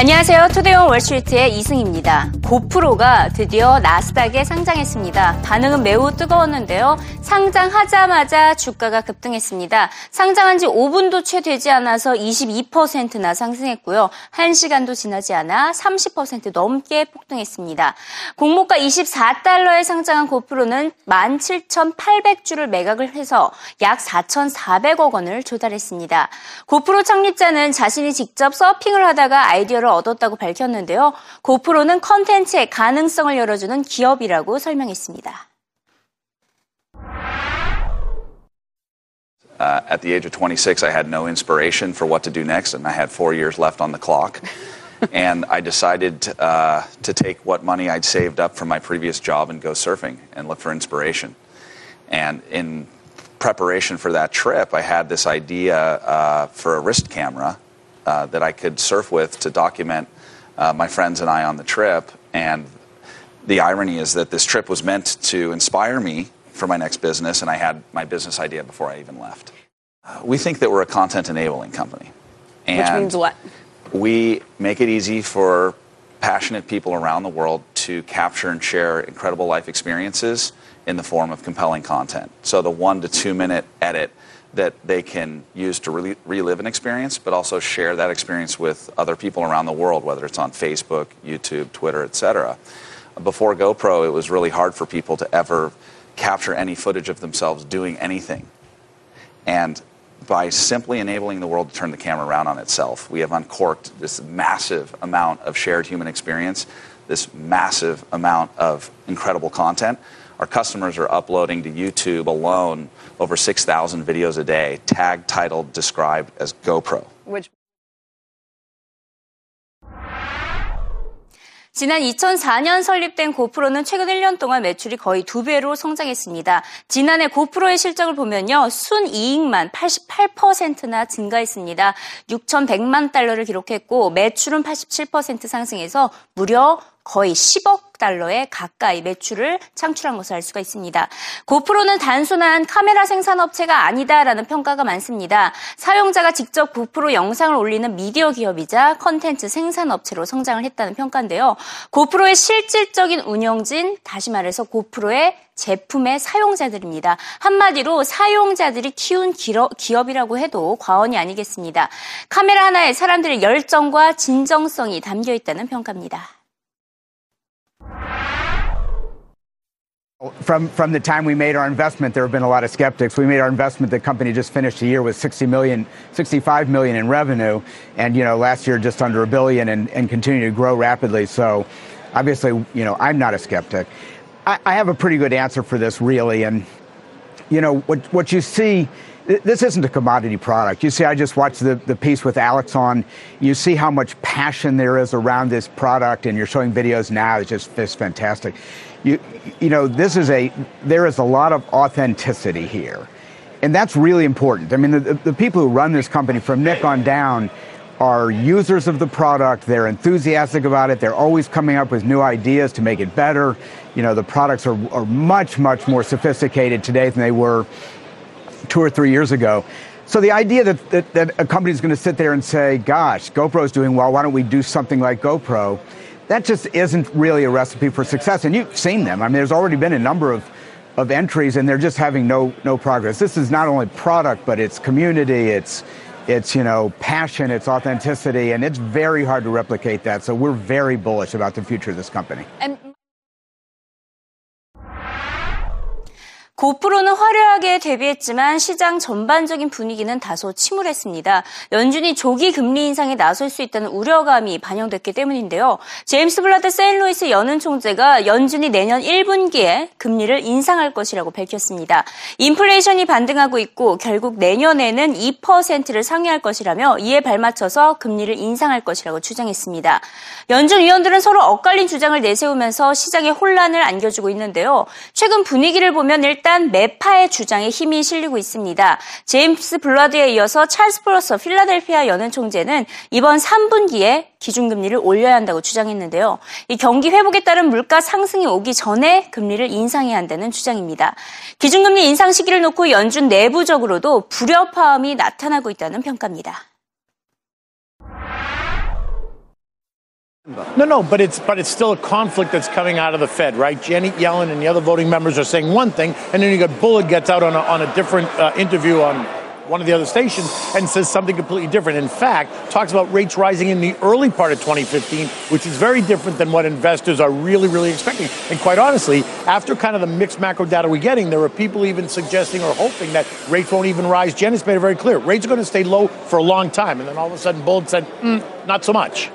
안녕하세요. 투데이온 월스트리트의 이승입니다. 고프로가 드디어 나스닥에 상장했습니다. 반응은 매우 뜨거웠는데요. 상장하자마자 주가가 급등했습니다. 상장한 지 5분도 채 되지 않아서 22%나 상승했고요. 1시간도 지나지 않아 30% 넘게 폭등했습니다. 공모가 24달러에 상장한 고프로는 17,800주를 매각을 해서 약 4,400억 원을 조달했습니다. 고프로 창립자는 자신이 직접 서핑을 하다가 아이디어를 얻었다고 밝혔는데요. 고프로는 컨텐츠의 가능성을 열어주는 기업이라고 설명했습니다. Uh, at the age of 26, I had no inspiration for what to do next, and I had four years left on the clock. and I decided uh, to take what money I'd saved up from my previous job and go surfing and look for inspiration. And in preparation for that trip, I had this idea uh, for a wrist camera uh, that I could surf with to document uh, my friends and I on the trip. And the irony is that this trip was meant to inspire me for my next business, and I had my business idea before I even left. Uh, we think that we're a content enabling company. And Which means what? We make it easy for passionate people around the world to capture and share incredible life experiences in the form of compelling content. So the one to two minute edit that they can use to re- relive an experience, but also share that experience with other people around the world, whether it's on Facebook, YouTube, Twitter, etc. Before GoPro, it was really hard for people to ever capture any footage of themselves doing anything. And by simply enabling the world to turn the camera around on itself, we have uncorked this massive amount of shared human experience, this massive amount of incredible content our customers are uploading to YouTube alone over 6,000 videos a day, tagged, titled, described as GoPro. Which 지난 2004년 설립된 고프로는 최근 1년 동안 매출이 거의 두 배로 성장했습니다. 지난해 고프로의 실적을 보면요. 순이익만 88%나 증가했습니다. 6,100만 달러를 기록했고 매출은 87% 상승해서 무려 거의 10억 달러에 가까이 매출을 창출한 것을 알 수가 있습니다. 고프로는 단순한 카메라 생산업체가 아니다라는 평가가 많습니다. 사용자가 직접 고프로 영상을 올리는 미디어 기업이자 컨텐츠 생산업체로 성장을 했다는 평가인데요. 고프로의 실질적인 운영진, 다시 말해서 고프로의 제품의 사용자들입니다. 한마디로 사용자들이 키운 기업이라고 해도 과언이 아니겠습니다. 카메라 하나에 사람들의 열정과 진정성이 담겨 있다는 평가입니다. From, from the time we made our investment, there have been a lot of skeptics. We made our investment, the company just finished a year with 60 million, 65 million in revenue, and, you know, last year just under a billion and, and continue to grow rapidly. So obviously, you know, I'm not a skeptic. I, I have a pretty good answer for this, really, and, you know, what, what you see this isn't a commodity product. You see, I just watched the, the piece with Alex on. You see how much passion there is around this product, and you're showing videos now. It's just it's fantastic. You, you know, this is a, there is a lot of authenticity here. And that's really important. I mean, the, the people who run this company from Nick on down are users of the product. They're enthusiastic about it. They're always coming up with new ideas to make it better. You know, the products are, are much, much more sophisticated today than they were two or three years ago. So the idea that, that, that a company is going to sit there and say, gosh, GoPro's doing well, why don't we do something like GoPro? That just isn't really a recipe for success. And you've seen them. I mean, there's already been a number of, of entries and they're just having no, no progress. This is not only product, but it's community, it's, it's, you know, passion, it's authenticity, and it's very hard to replicate that. So we're very bullish about the future of this company. And 고프로는 화려하게 데뷔했지만 시장 전반적인 분위기는 다소 침울했습니다. 연준이 조기 금리 인상에 나설 수 있다는 우려감이 반영됐기 때문인데요. 제임스 불라드 세인트루이스 연은 총재가 연준이 내년 1분기에 금리를 인상할 것이라고 밝혔습니다. 인플레이션이 반등하고 있고 결국 내년에는 2%를 상회할 것이라며 이에 발맞춰서 금리를 인상할 것이라고 주장했습니다. 연준 위원들은 서로 엇갈린 주장을 내세우면서 시장에 혼란을 안겨주고 있는데요. 최근 분위기를 보면 일단 일단 매파의 주장에 힘이 실리고 있습니다. 제임스 블러드에 이어서 찰스 플러스 필라델피아 연은 총재는 이번 3분기에 기준금리를 올려야 한다고 주장했는데요. 이 경기 회복에 따른 물가 상승이 오기 전에 금리를 인상해야 한다는 주장입니다. 기준금리 인상 시기를 놓고 연준 내부적으로도 불협화음이 나타나고 있다는 평가입니다. No, no, but it's but it's still a conflict that's coming out of the Fed, right? Janet Yellen and the other voting members are saying one thing, and then you got Bullard gets out on a, on a different uh, interview on one of the other stations and says something completely different. In fact, talks about rates rising in the early part of 2015, which is very different than what investors are really, really expecting. And quite honestly, after kind of the mixed macro data we're getting, there are people even suggesting or hoping that rates won't even rise. Janet's made it very clear. Rates are going to stay low for a long time. And then all of a sudden, Bullard said, mm, not so much.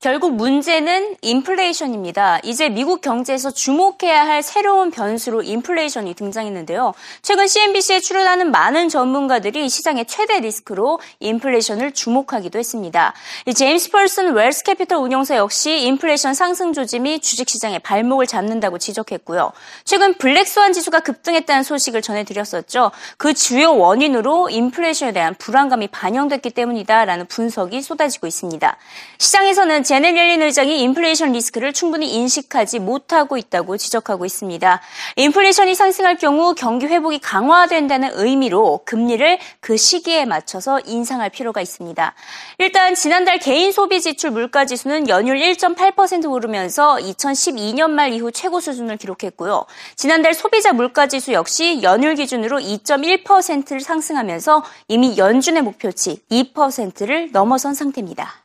결국 문제는 인플레이션입니다. 이제 미국 경제에서 주목해야 할 새로운 변수로 인플레이션이 등장했는데요. 최근 CNBC에 출연하는 많은 전문가들이 시장의 최대 리스크로 인플레이션을 주목하기도 했습니다. 제임스 폴슨 웰스 캐피털 운용사 역시 인플레이션 상승 조짐이 주식시장의 발목을 잡는다고 지적했고요. 최근 블랙스완 지수가 급등했다는 소식을 전해드렸었죠. 그 주요 원인으로 인플레이션에 대한 불안감이 반영됐기 때문이다라는 분석이 쏟아지고 있습니다. 시장에서는 제넷 옐린 의장이 인플레이션 리스크를 충분히 인식하지 못하고 있다고 지적하고 있습니다. 인플레이션이 상승할 경우 경기 회복이 강화된다는 의미로 금리를 그 시기에 맞춰서 인상할 필요가 있습니다. 일단 지난달 개인 소비 지출 물가 지수는 연율 1.8% 오르면서 2012년 말 이후 최고 수준을 기록했고요. 지난달 소비자 물가 지수 역시 연율 기준으로 2.1%를 상승하면서 이미 연준의 목표치 2%를 넘어선 상태입니다.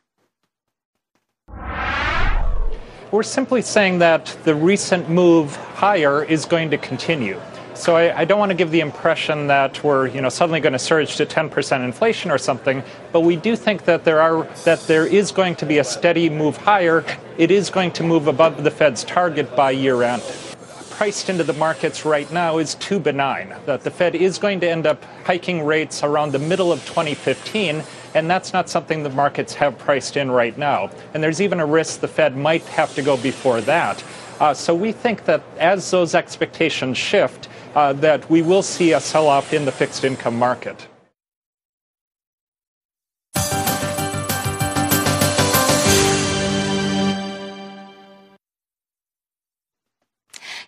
We're simply saying that the recent move higher is going to continue. So I, I, don't want to give the impression that we're you know suddenly going to surge to 10% inflation or something, but we do think that there are that there is going to be a steady move higher. It is going to move above the Fed's target by year end. Priced into the markets right now is too benign. That the Fed is going to end up hiking rates around the middle of 2015 and that's not something the markets have priced in right now. And there's even a risk the Fed might have to go before that. Uh, so we think that as those expectations shift, uh, that we will see a sell-off in the fixed income market.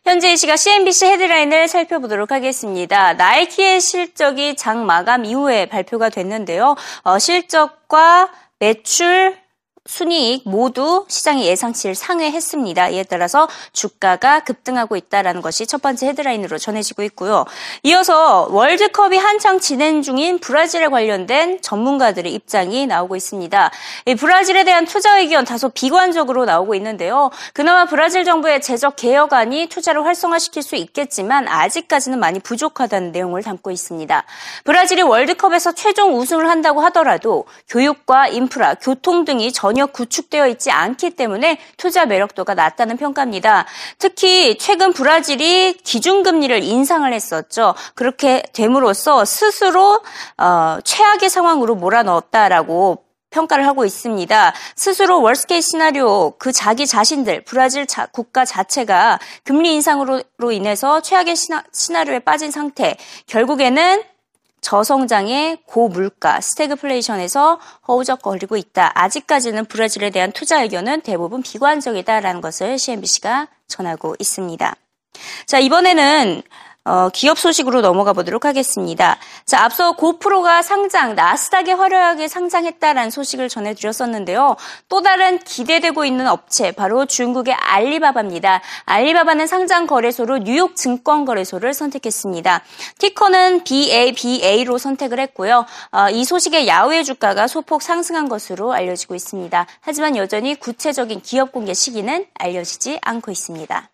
현재 이 시각 CNBC 헤드라인을 살펴보도록 하겠습니다. 나이키의 실적이 장 마감 이후에 발표가 됐는데요. 어, 실적과 매출 순이익 모두 시장의 예상치를 상회했습니다. 이에 따라서 주가가 급등하고 있다는 것이 첫 번째 헤드라인으로 전해지고 있고요. 이어서 월드컵이 한창 진행 중인 브라질에 관련된 전문가들의 입장이 나오고 있습니다. 브라질에 대한 투자 의견 다소 비관적으로 나오고 있는데요. 그나마 브라질 정부의 재적 개혁안이 투자를 활성화시킬 수 있겠지만 아직까지는 많이 부족하다는 내용을 담고 있습니다. 브라질이 월드컵에서 최종 우승을 한다고 하더라도 교육과 인프라, 교통 등이 전혀 전혀 구축되어 있지 않기 때문에 투자 매력도가 낮다는 평가입니다. 특히 최근 브라질이 기준금리를 인상을 했었죠. 그렇게 됨으로써 스스로 어, 최악의 상황으로 몰아넣었다라고 평가를 하고 있습니다. 스스로 월스케이 시나리오 그 자기 자신들 브라질 자, 국가 자체가 금리 인상으로 인해서 최악의 시나, 시나리오에 빠진 상태 결국에는 저성장의 고물가, 스태그플레이션에서 허우적거리고 있다. 아직까지는 브라질에 대한 투자 의견은 대부분 비관적이다라는 것을 CNBC가 전하고 있습니다. 자, 이번에는 어, 기업 소식으로 넘어가 보도록 하겠습니다. 자, 앞서 고프로가 상장, 나스닥에 화려하게 상장했다라는 소식을 전해드렸었는데요. 또 다른 기대되고 있는 업체, 바로 중국의 알리바바입니다. 알리바바는 상장 거래소로 뉴욕 증권거래소를 선택했습니다. 티커는 BABA로 선택을 했고요. 어, 이 소식에 야후의 주가가 소폭 상승한 것으로 알려지고 있습니다. 하지만 여전히 구체적인 기업 공개 시기는 알려지지 않고 있습니다.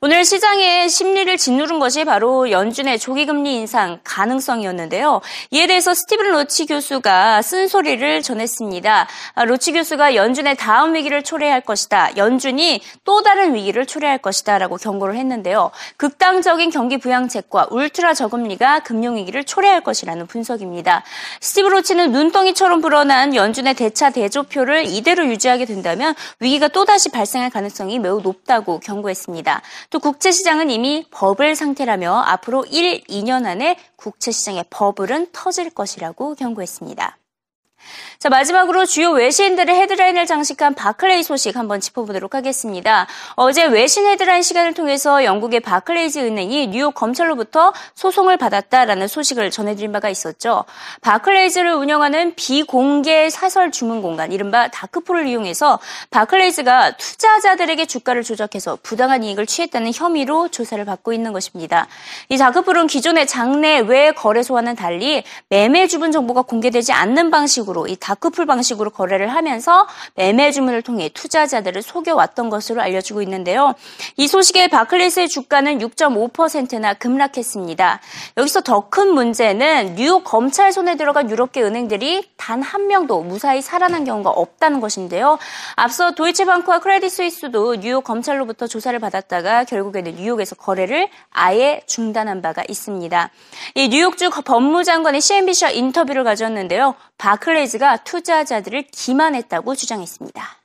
오늘 시장의 심리를 짓누른 것이 바로 연준의 조기금리 인상 가능성이었는데요. 이에 대해서 스티븐 로치 교수가 쓴소리를 전했습니다. 아, 로치 교수가 연준의 다음 위기를 초래할 것이다. 연준이 또 다른 위기를 초래할 것이다. 라고 경고를 했는데요. 극단적인 경기 부양책과 울트라 저금리가 금융위기를 초래할 것이라는 분석입니다. 스티브 로치는 눈덩이처럼 불어난 연준의 대차 대조표를 이대로 유지하게 된다면 위기가 또다시 발생할 가능성이 매우 높다고 경고했 또 국채시장은 이미 버블 상태라며 앞으로 1, 2년 안에 국채시장의 버블은 터질 것이라고 경고했습니다. 자, 마지막으로 주요 외신들의 헤드라인을 장식한 바클레이 소식 한번 짚어보도록 하겠습니다. 어제 외신 헤드라인 시간을 통해서 영국의 바클레이즈 은행이 뉴욕 검찰로부터 소송을 받았다라는 소식을 전해드린 바가 있었죠. 바클레이즈를 운영하는 비공개 사설 주문 공간, 이른바 dark pool을 이용해서 바클레이즈가 투자자들에게 주가를 조작해서 부당한 이익을 취했다는 혐의로 조사를 받고 있는 것입니다. 이 다크풀은 기존의 장내 외 거래소와는 달리 매매 주문 정보가 공개되지 않는 방식으로 이 다크풀 방식으로 거래를 하면서 매매 주문을 통해 투자자들을 속여왔던 것으로 알려지고 있는데요. 이 소식에 바클레이스의 주가는 6.5%나 급락했습니다. 여기서 더 큰 문제는 뉴욕 검찰 손에 들어간 유럽계 은행들이 단 한 명도 무사히 살아난 경우가 없다는 것인데요. 앞서 도이체방크와 크레딧 스위스도 뉴욕 검찰로부터 조사를 받았다가 결국에는 뉴욕에서 거래를 아예 중단한 바가 있습니다. 이 뉴욕주 법무장관의 CNBC와 인터뷰를 가졌는데요. 바클레이 즈가 투자자들을 기만했다고 주장했습니다.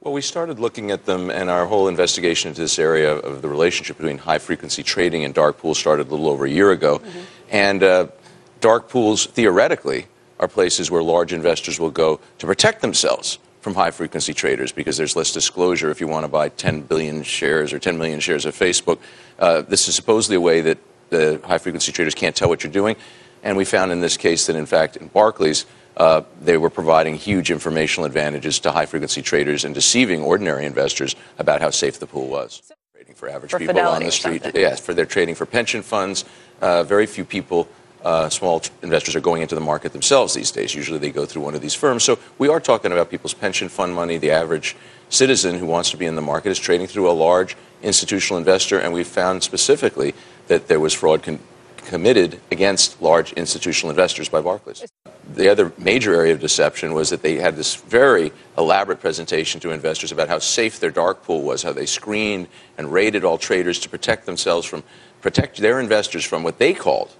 Well, we started looking at them, and our whole investigation into this area of the relationship between high frequency trading and dark pools started a little over a year ago. Mm-hmm. And uh, dark pools, theoretically, are places where large investors will go to protect themselves from high frequency traders because there's less disclosure if you want to buy 10 billion shares or 10 million shares of Facebook. Uh, this is supposedly a way that the high frequency traders can't tell what you're doing. And we found in this case that, in fact, in Barclays, uh, they were providing huge informational advantages to high frequency traders and deceiving ordinary investors about how safe the pool was. Trading for average for people on the street. Yes, for their trading for pension funds. Uh, very few people, uh, small investors, are going into the market themselves these days. Usually they go through one of these firms. So we are talking about people's pension fund money. The average citizen who wants to be in the market is trading through a large institutional investor, and we found specifically that there was fraud con- committed against large institutional investors by Barclays. The other major area of deception was that they had this very elaborate presentation to investors about how safe their dark pool was, how they screened and rated all traders to protect themselves from, protect their investors from what they called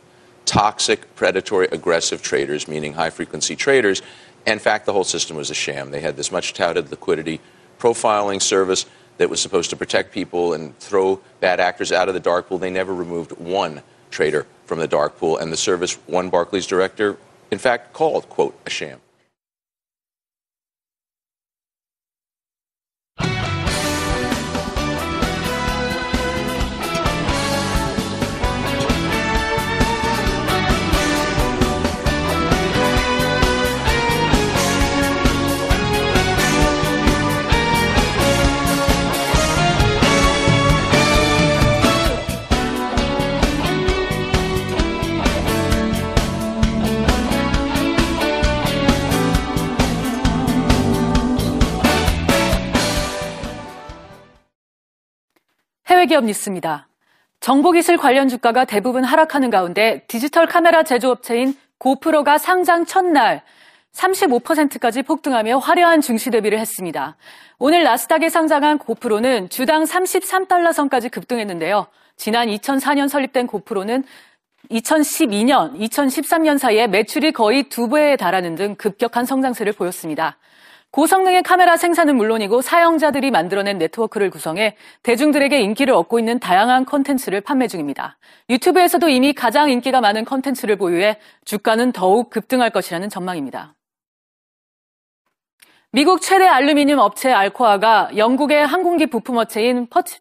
toxic, predatory, aggressive traders, meaning high frequency traders. In fact, the whole system was a sham. They had this much touted liquidity profiling service that was supposed to protect people and throw bad actors out of the dark pool. They never removed one trader from the dark pool, and the service one Barclays director, in fact, called, quote, a sham. 해외기업 뉴스입니다. 정보기술 관련 주가가 대부분 하락하는 가운데 디지털 카메라 제조업체인 고프로가 상장 첫날 35%까지 폭등하며 화려한 증시 대비를 했습니다. 오늘 나스닥에 상장한 고프로는 주당 33달러 선까지 급등했는데요. 지난 2004년 설립된 고프로는 2012년, 2013년 사이에 매출이 거의 두 배에 달하는 등 급격한 성장세를 보였습니다. 고성능의 카메라 생산은 물론이고 사용자들이 만들어낸 네트워크를 구성해 대중들에게 인기를 얻고 있는 다양한 컨텐츠를 판매 중입니다. 유튜브에서도 이미 가장 인기가 많은 컨텐츠를 보유해 주가는 더욱 급등할 것이라는 전망입니다. 미국 최대 알루미늄 업체 알코아가 영국의 항공기 부품 업체인 퍼치,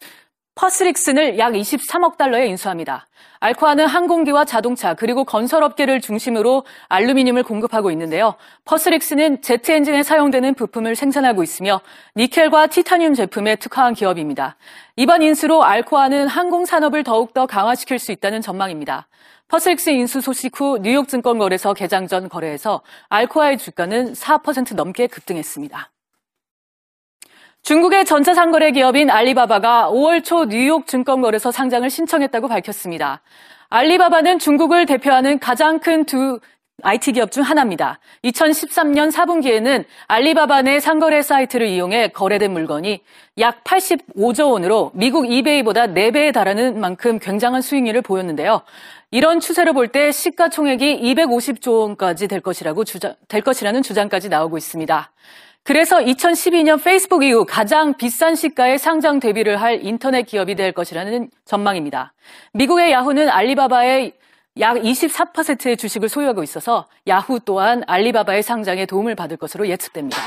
퍼스릭슨을 약 23억 달러에 인수합니다. 알코아는 항공기와 자동차 그리고 건설업계를 중심으로 알루미늄을 공급하고 있는데요. 퍼스릭스는 제트 엔진에 사용되는 부품을 생산하고 있으며 니켈과 티타늄 제품에 특화한 기업입니다. 이번 인수로 알코아는 항공 산업을 더욱더 강화시킬 수 있다는 전망입니다. 퍼스릭스 인수 소식 후 뉴욕 증권거래소 개장 전 거래에서 알코아의 주가는 4% 넘게 급등했습니다. 중국의 전자 상거래 기업인 알리바바가 5월 초 뉴욕 증권거래소 상장을 신청했다고 밝혔습니다. 알리바바는 중국을 대표하는 가장 큰 두 IT 기업 중 하나입니다. 2013년 4분기에는 알리바바 내 상거래 사이트를 이용해 거래된 물건이 약 85조 원으로 미국 이베이보다 4배에 달하는 만큼 굉장한 수익률을 보였는데요. 이런 추세를 볼 때 시가총액이 250조 원까지 될 것이라고 주장, 될 것이라는 주장까지 나오고 있습니다. 그래서 2012년 페이스북 이후 가장 비싼 시가에 상장 데뷔를 할 인터넷 기업이 될 것이라는 전망입니다. 미국의 야후는 알리바바의 약 24%의 주식을 소유하고 있어서 야후 또한 알리바바의 상장에 도움을 받을 것으로 예측됩니다.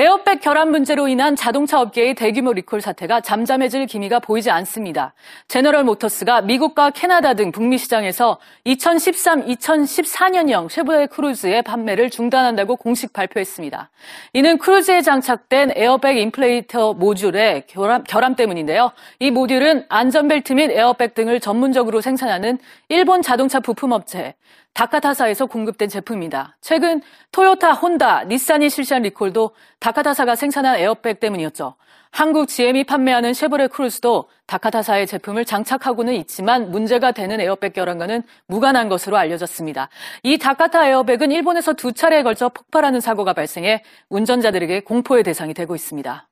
에어백 결함 문제로 인한 자동차 업계의 대규모 리콜 사태가 잠잠해질 기미가 보이지 않습니다. 제너럴 모터스가 미국과 캐나다 등 북미 시장에서 2013-2014년형 쉐보레 크루즈의 판매를 중단한다고 공식 발표했습니다. 이는 크루즈에 장착된 에어백 inflator 모듈의 결함, 결함 때문인데요. 이 모듈은 안전벨트 및 에어백 등을 전문적으로 생산하는 일본 자동차 부품업체 다카타사에서 공급된 제품입니다. 최근 토요타, 혼다, 닛산이 실시한 리콜도 다카타사가 생산한 에어백 때문이었죠. 한국 GM이 판매하는 쉐보레 크루즈도 다카타사의 제품을 장착하고는 있지만 문제가 되는 에어백 결함과는 무관한 것으로 알려졌습니다. 이 다카타 에어백은 일본에서 두 차례에 걸쳐 폭발하는 사고가 발생해 운전자들에게 공포의 대상이 되고 있습니다.